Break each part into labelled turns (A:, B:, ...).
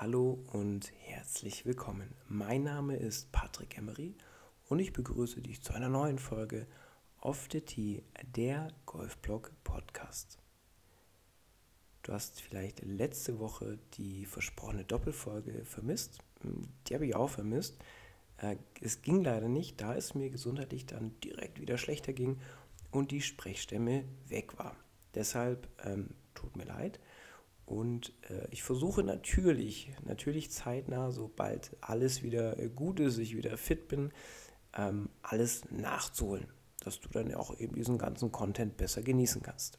A: Hallo und herzlich willkommen. Mein Name ist Patrick Emery und ich begrüße dich zu einer neuen Folge Off the Tee, der Golfblog Podcast. Du hast vielleicht letzte Woche die versprochene Doppelfolge vermisst. Die habe ich auch vermisst. Äh, es ging leider nicht, da es mir gesundheitlich dann direkt wieder schlechter ging und die Sprechstimme weg war. Deshalb ähm, tut mir leid. Und äh, ich versuche natürlich, natürlich zeitnah, sobald alles wieder äh, gut ist, ich wieder fit bin, ähm, alles nachzuholen, dass du dann auch eben diesen ganzen Content besser genießen kannst.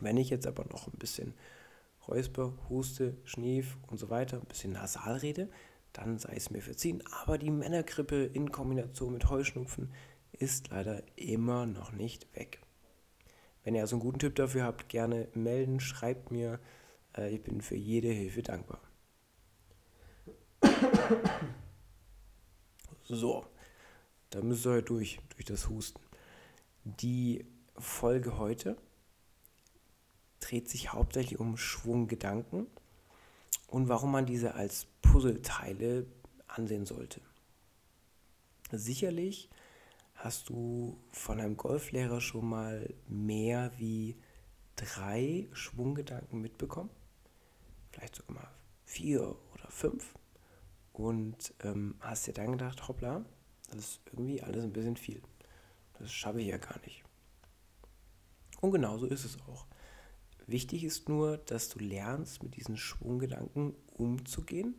A: Wenn ich jetzt aber noch ein bisschen Räusper, Huste, Schnief und so weiter, ein bisschen nasal rede, dann sei es mir verziehen. Aber die Männergrippe in Kombination mit Heuschnupfen ist leider immer noch nicht weg. Wenn ihr also einen guten Tipp dafür habt, gerne melden, schreibt mir. Äh, ich bin für jede Hilfe dankbar. So, da müsst ihr heute durch, durch das Husten. Die Folge heute dreht sich hauptsächlich um Schwunggedanken und warum man diese als Puzzleteile ansehen sollte. Sicherlich Hast du von einem Golflehrer schon mal mehr wie drei Schwunggedanken mitbekommen? Vielleicht sogar mal vier oder fünf. Und ähm, hast dir dann gedacht, hoppla, das ist irgendwie alles ein bisschen viel. Das schaffe ich ja gar nicht. Und genauso ist es auch. Wichtig ist nur, dass du lernst, mit diesen Schwunggedanken umzugehen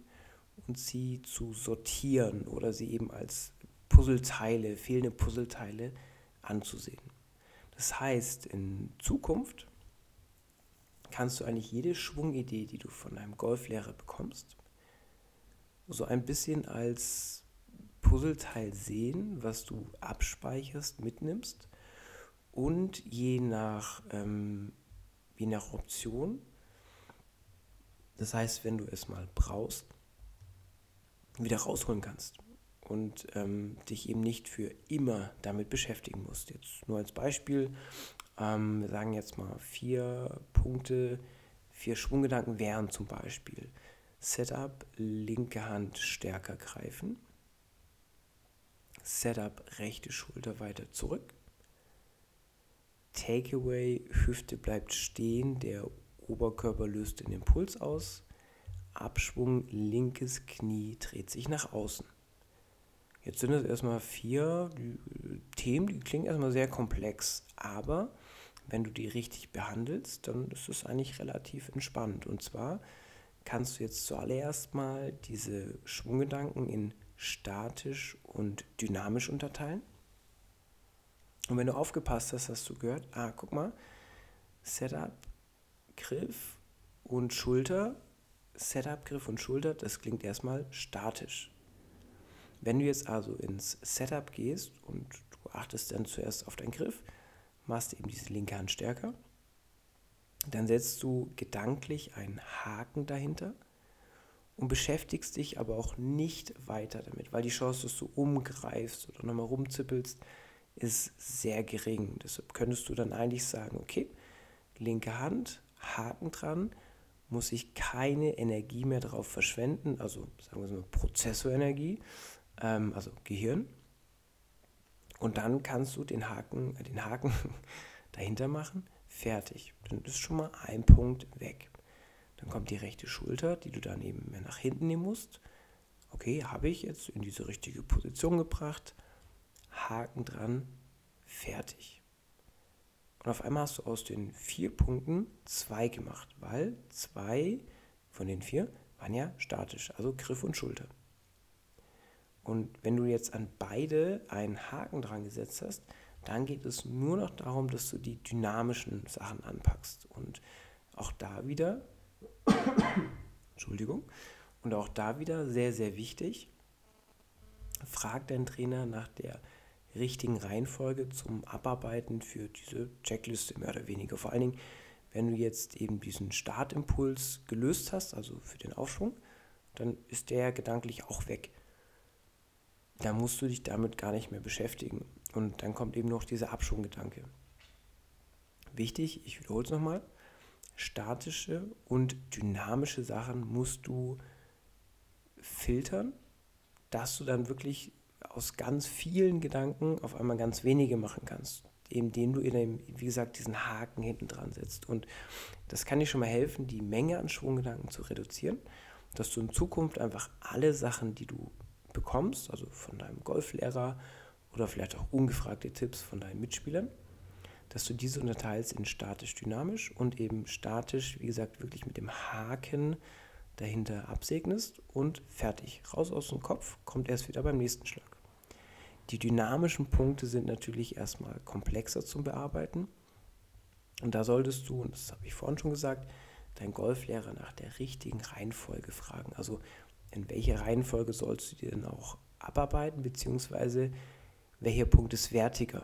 A: und sie zu sortieren oder sie eben als Puzzleteile, fehlende Puzzleteile anzusehen. Das heißt, in Zukunft kannst du eigentlich jede Schwungidee, die du von einem Golflehrer bekommst, so ein bisschen als Puzzleteil sehen, was du abspeicherst, mitnimmst und je nach, ähm, je nach Option, das heißt, wenn du es mal brauchst, wieder rausholen kannst und ähm, dich eben nicht für immer damit beschäftigen musst. Jetzt nur als Beispiel, ähm, wir sagen jetzt mal vier Punkte, vier Schwunggedanken wären zum Beispiel Setup, linke Hand stärker greifen, Setup, rechte Schulter weiter zurück, Takeaway, Hüfte bleibt stehen, der Oberkörper löst den Impuls aus, Abschwung, linkes Knie dreht sich nach außen. Jetzt sind es erstmal vier Themen, die klingen erstmal sehr komplex, aber wenn du die richtig behandelst, dann ist es eigentlich relativ entspannt. Und zwar kannst du jetzt zuallererst mal diese Schwunggedanken in statisch und dynamisch unterteilen. Und wenn du aufgepasst hast, hast du gehört, ah, guck mal, Setup, Griff und Schulter, Setup, Griff und Schulter, das klingt erstmal statisch. Wenn du jetzt also ins Setup gehst und du achtest dann zuerst auf deinen Griff, machst eben diese linke Hand stärker, dann setzt du gedanklich einen Haken dahinter und beschäftigst dich aber auch nicht weiter damit, weil die Chance, dass du umgreifst oder nochmal rumzippelst, ist sehr gering. Deshalb könntest du dann eigentlich sagen, okay, linke Hand, Haken dran, muss ich keine Energie mehr darauf verschwenden, also sagen wir mal Prozessorenergie, ähm, also Gehirn. Und dann kannst du den Haken, äh, den Haken dahinter machen, fertig. Dann ist schon mal ein Punkt weg. Dann kommt die rechte Schulter, die du dann eben mehr nach hinten nehmen musst. Okay, habe ich jetzt in diese richtige Position gebracht. Haken dran, fertig. Und auf einmal hast du aus den vier Punkten zwei gemacht, weil zwei von den vier waren ja statisch, also Griff und Schulter. Und wenn du jetzt an beide einen Haken dran gesetzt hast, dann geht es nur noch darum, dass du die dynamischen Sachen anpackst. Und auch da wieder, Entschuldigung, und auch da wieder sehr, sehr wichtig, frag deinen Trainer nach der richtigen Reihenfolge zum Abarbeiten für diese Checkliste mehr oder weniger. Vor allen Dingen, wenn du jetzt eben diesen Startimpuls gelöst hast, also für den Aufschwung, dann ist der gedanklich auch weg da musst du dich damit gar nicht mehr beschäftigen. Und dann kommt eben noch dieser Abschwunggedanke. Wichtig, ich wiederhole es nochmal, statische und dynamische Sachen musst du filtern, dass du dann wirklich aus ganz vielen Gedanken auf einmal ganz wenige machen kannst, indem du in einem, wie gesagt, diesen Haken hinten dran setzt. Und das kann dir schon mal helfen, die Menge an Schwunggedanken zu reduzieren, dass du in Zukunft einfach alle Sachen, die du bekommst, also von deinem Golflehrer oder vielleicht auch ungefragte Tipps von deinen Mitspielern, dass du diese unterteilst in statisch-dynamisch und eben statisch, wie gesagt, wirklich mit dem Haken dahinter absegnest und fertig. Raus aus dem Kopf, kommt erst wieder beim nächsten Schlag. Die dynamischen Punkte sind natürlich erstmal komplexer zum Bearbeiten. Und da solltest du, und das habe ich vorhin schon gesagt, deinen Golflehrer nach der richtigen Reihenfolge fragen. Also in welcher Reihenfolge sollst du dir denn auch abarbeiten, beziehungsweise welcher Punkt ist wertiger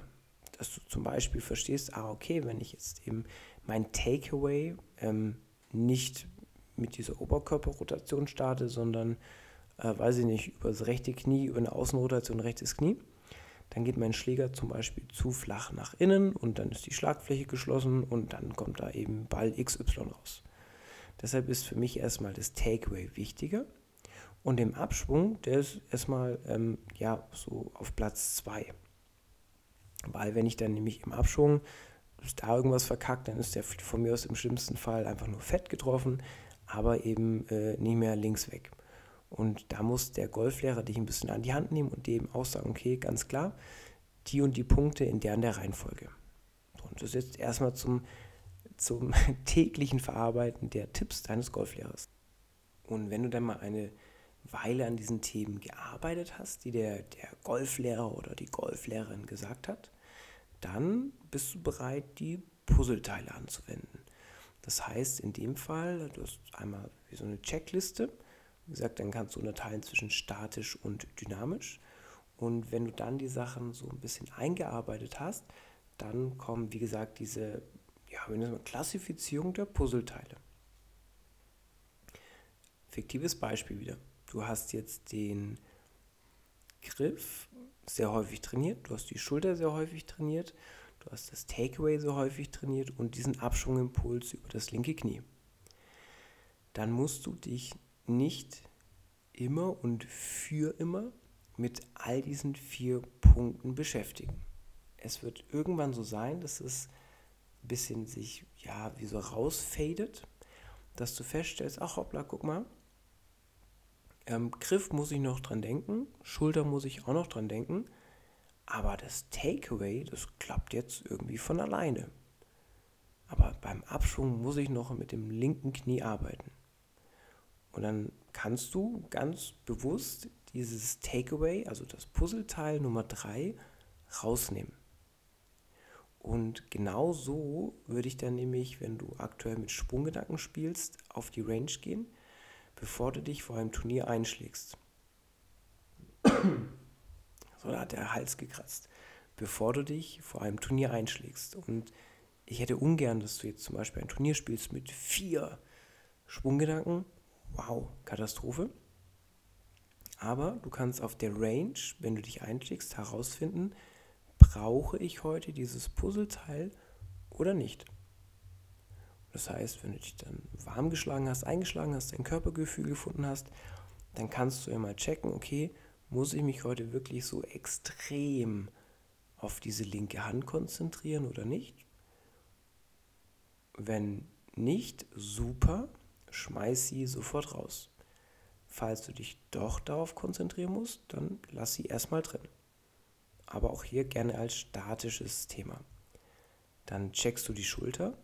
A: dass du zum Beispiel verstehst, ah, okay, wenn ich jetzt eben mein Takeaway ähm, nicht mit dieser Oberkörperrotation starte, sondern, äh, weiß ich nicht, über das rechte Knie, über eine Außenrotation rechtes Knie, dann geht mein Schläger zum Beispiel zu flach nach innen und dann ist die Schlagfläche geschlossen und dann kommt da eben Ball XY raus. Deshalb ist für mich erstmal das Takeaway wichtiger und im Abschwung, der ist erstmal ähm, ja so auf Platz 2. Weil wenn ich dann nämlich im Abschwung da irgendwas verkackt, dann ist der von mir aus im schlimmsten Fall einfach nur fett getroffen, aber eben äh, nicht mehr links weg. Und da muss der Golflehrer dich ein bisschen an die Hand nehmen und dem auch sagen, okay, ganz klar, die und die Punkte in der und der Reihenfolge. Und das ist jetzt erstmal zum, zum täglichen Verarbeiten der Tipps deines Golflehrers. Und wenn du dann mal eine Weile an diesen Themen gearbeitet hast, die der, der Golflehrer oder die Golflehrerin gesagt hat, dann bist du bereit, die Puzzleteile anzuwenden. Das heißt, in dem Fall, du hast einmal wie so eine Checkliste. Wie gesagt, dann kannst du unterteilen zwischen statisch und dynamisch. Und wenn du dann die Sachen so ein bisschen eingearbeitet hast, dann kommen, wie gesagt, diese ja, Klassifizierung der Puzzleteile. Fiktives Beispiel wieder. Du hast jetzt den Griff sehr häufig trainiert, du hast die Schulter sehr häufig trainiert, du hast das Takeaway sehr häufig trainiert und diesen Abschwungimpuls über das linke Knie. Dann musst du dich nicht immer und für immer mit all diesen vier Punkten beschäftigen. Es wird irgendwann so sein, dass es ein bisschen sich, ja, wie so rausfadet, dass du feststellst, ach hoppla, guck mal, ähm, Griff muss ich noch dran denken, Schulter muss ich auch noch dran denken, aber das Takeaway, das klappt jetzt irgendwie von alleine. Aber beim Abschwung muss ich noch mit dem linken Knie arbeiten. Und dann kannst du ganz bewusst dieses Takeaway, also das Puzzleteil Nummer 3, rausnehmen. Und genau so würde ich dann nämlich, wenn du aktuell mit Sprunggedanken spielst, auf die Range gehen bevor du dich vor einem Turnier einschlägst. so, da hat der Hals gekratzt. Bevor du dich vor einem Turnier einschlägst. Und ich hätte ungern, dass du jetzt zum Beispiel ein Turnier spielst mit vier Schwunggedanken. Wow, Katastrophe. Aber du kannst auf der Range, wenn du dich einschlägst, herausfinden, brauche ich heute dieses Puzzleteil oder nicht. Das heißt, wenn du dich dann warm geschlagen hast, eingeschlagen hast, dein Körpergefühl gefunden hast, dann kannst du ja mal checken, okay, muss ich mich heute wirklich so extrem auf diese linke Hand konzentrieren oder nicht? Wenn nicht, super, schmeiß sie sofort raus. Falls du dich doch darauf konzentrieren musst, dann lass sie erstmal drin. Aber auch hier gerne als statisches Thema. Dann checkst du die Schulter,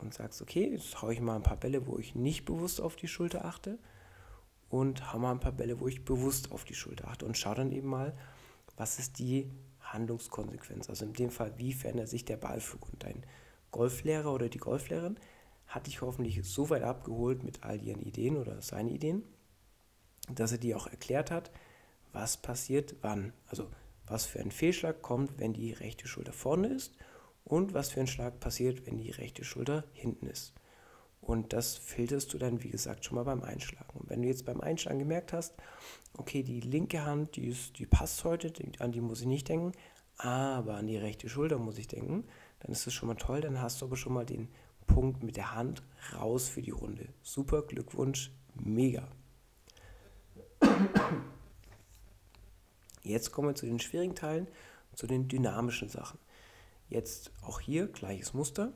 A: und sagst, okay, jetzt haue ich mal ein paar Bälle, wo ich nicht bewusst auf die Schulter achte und hau mal ein paar Bälle, wo ich bewusst auf die Schulter achte und schau dann eben mal, was ist die Handlungskonsequenz. Also in dem Fall, wie verändert sich der Ballflug und dein Golflehrer oder die Golflehrerin hat dich hoffentlich so weit abgeholt mit all ihren Ideen oder seine Ideen, dass er dir auch erklärt hat, was passiert wann. Also was für ein Fehlschlag kommt, wenn die rechte Schulter vorne ist und was für ein Schlag passiert, wenn die rechte Schulter hinten ist. Und das filterst du dann, wie gesagt, schon mal beim Einschlagen. Und wenn du jetzt beim Einschlagen gemerkt hast, okay, die linke Hand, die, ist, die passt heute, an die muss ich nicht denken, aber an die rechte Schulter muss ich denken, dann ist das schon mal toll, dann hast du aber schon mal den Punkt mit der Hand raus für die Runde. Super, Glückwunsch, mega. Jetzt kommen wir zu den schwierigen Teilen, zu den dynamischen Sachen. Jetzt auch hier gleiches Muster.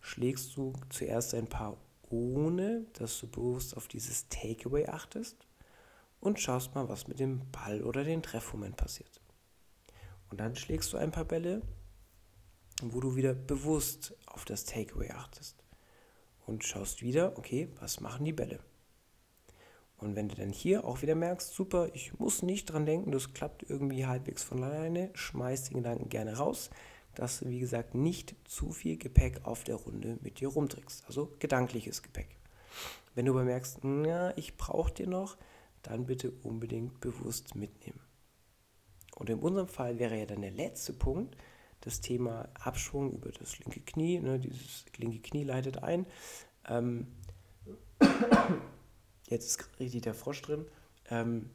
A: Schlägst du zuerst ein paar ohne, dass du bewusst auf dieses Takeaway achtest und schaust mal, was mit dem Ball oder dem Treffmoment passiert. Und dann schlägst du ein paar Bälle, wo du wieder bewusst auf das Takeaway achtest und schaust wieder, okay, was machen die Bälle? Und wenn du dann hier auch wieder merkst, super, ich muss nicht dran denken, das klappt irgendwie halbwegs von alleine, schmeiß den Gedanken gerne raus, dass du, wie gesagt, nicht zu viel Gepäck auf der Runde mit dir rumträgst. Also gedankliches Gepäck. Wenn du aber merkst, na, ich brauche dir noch, dann bitte unbedingt bewusst mitnehmen. Und in unserem Fall wäre ja dann der letzte Punkt, das Thema Abschwung über das linke Knie. Ne, dieses linke Knie leitet ein. Ähm, jetzt ist richtig der Frosch drin. Ähm,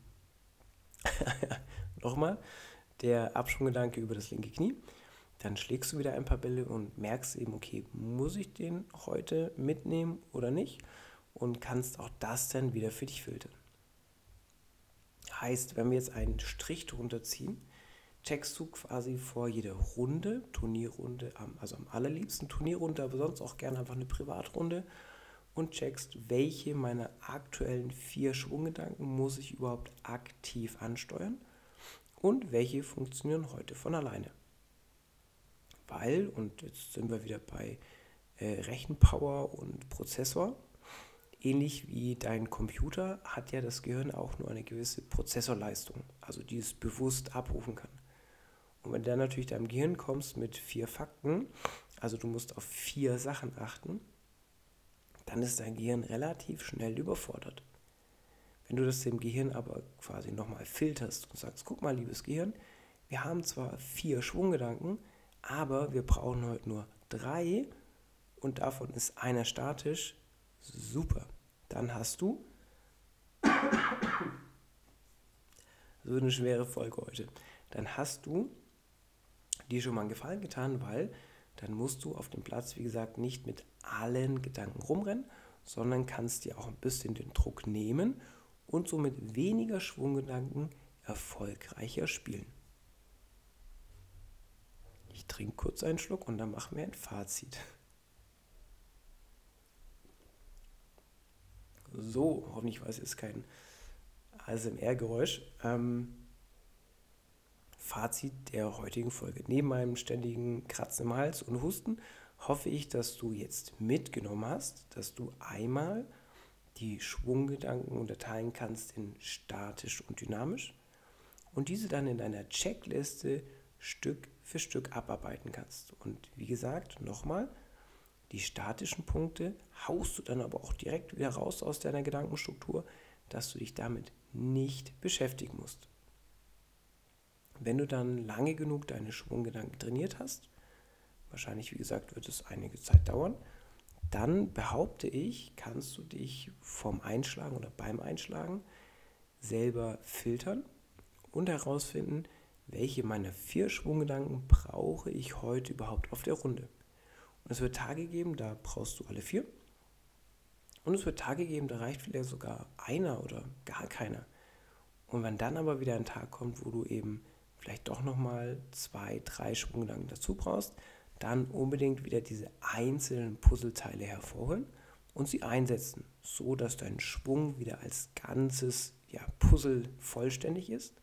A: Nochmal, der Abschwunggedanke über das linke Knie. Dann schlägst du wieder ein paar Bälle und merkst eben, okay, muss ich den heute mitnehmen oder nicht? Und kannst auch das dann wieder für dich filtern. Heißt, wenn wir jetzt einen Strich drunter ziehen, checkst du quasi vor jeder Runde, Turnierrunde, also am allerliebsten Turnierrunde, aber sonst auch gerne einfach eine Privatrunde und checkst, welche meiner aktuellen vier Schwunggedanken muss ich überhaupt aktiv ansteuern und welche funktionieren heute von alleine. Weil, und jetzt sind wir wieder bei äh, Rechenpower und Prozessor, ähnlich wie dein Computer hat ja das Gehirn auch nur eine gewisse Prozessorleistung, also die es bewusst abrufen kann. Und wenn du dann natürlich deinem Gehirn kommst mit vier Fakten, also du musst auf vier Sachen achten, dann ist dein Gehirn relativ schnell überfordert. Wenn du das dem Gehirn aber quasi nochmal filterst und sagst, guck mal, liebes Gehirn, wir haben zwar vier Schwunggedanken, aber wir brauchen heute nur drei und davon ist einer statisch. Super. Dann hast du so eine schwere Folge heute. Dann hast du dir schon mal einen Gefallen getan, weil dann musst du auf dem Platz, wie gesagt, nicht mit allen Gedanken rumrennen, sondern kannst dir auch ein bisschen den Druck nehmen und so mit weniger Schwunggedanken erfolgreicher spielen. Ich trinke kurz einen Schluck und dann machen wir ein Fazit. So, hoffentlich war es jetzt kein ASMR-Geräusch. Ähm, Fazit der heutigen Folge. Neben meinem ständigen Kratzen im Hals und Husten hoffe ich, dass du jetzt mitgenommen hast, dass du einmal die Schwunggedanken unterteilen kannst in statisch und dynamisch und diese dann in deiner Checkliste Stück für Stück abarbeiten kannst. Und wie gesagt, nochmal, die statischen Punkte haust du dann aber auch direkt wieder raus aus deiner Gedankenstruktur, dass du dich damit nicht beschäftigen musst. Wenn du dann lange genug deine Schwunggedanken trainiert hast, wahrscheinlich wie gesagt wird es einige Zeit dauern, dann behaupte ich, kannst du dich vom Einschlagen oder beim Einschlagen selber filtern und herausfinden, welche meiner vier Schwunggedanken brauche ich heute überhaupt auf der Runde. Und es wird Tage geben, da brauchst du alle vier. Und es wird Tage geben, da reicht vielleicht sogar einer oder gar keiner. Und wenn dann aber wieder ein Tag kommt, wo du eben vielleicht doch nochmal zwei, drei Schwunggedanken dazu brauchst, dann unbedingt wieder diese einzelnen Puzzleteile hervorholen und sie einsetzen, so dass dein Schwung wieder als ganzes ja, Puzzle vollständig ist.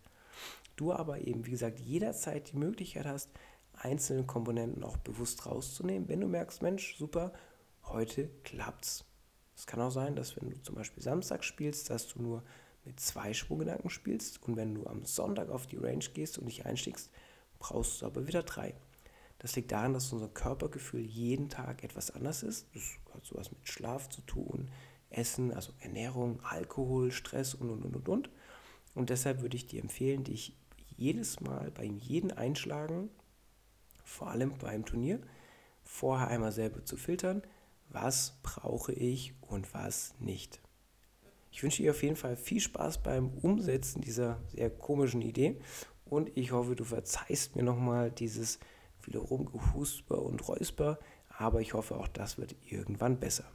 A: Du aber eben, wie gesagt, jederzeit die Möglichkeit hast, einzelne Komponenten auch bewusst rauszunehmen, wenn du merkst, Mensch, super, heute klappt's. Es kann auch sein, dass wenn du zum Beispiel Samstag spielst, dass du nur mit zwei Schwunggedanken spielst und wenn du am Sonntag auf die Range gehst und dich einstiegst, brauchst du aber wieder drei. Das liegt daran, dass unser Körpergefühl jeden Tag etwas anders ist. Das hat sowas mit Schlaf zu tun, Essen, also Ernährung, Alkohol, Stress und und und und und. Und deshalb würde ich dir empfehlen, dich jedes Mal beim jeden Einschlagen, vor allem beim Turnier, vorher einmal selber zu filtern, was brauche ich und was nicht. Ich wünsche dir auf jeden Fall viel Spaß beim Umsetzen dieser sehr komischen Idee und ich hoffe, du verzeihst mir nochmal dieses viele Rumgehusper und Räusper, aber ich hoffe, auch das wird irgendwann besser.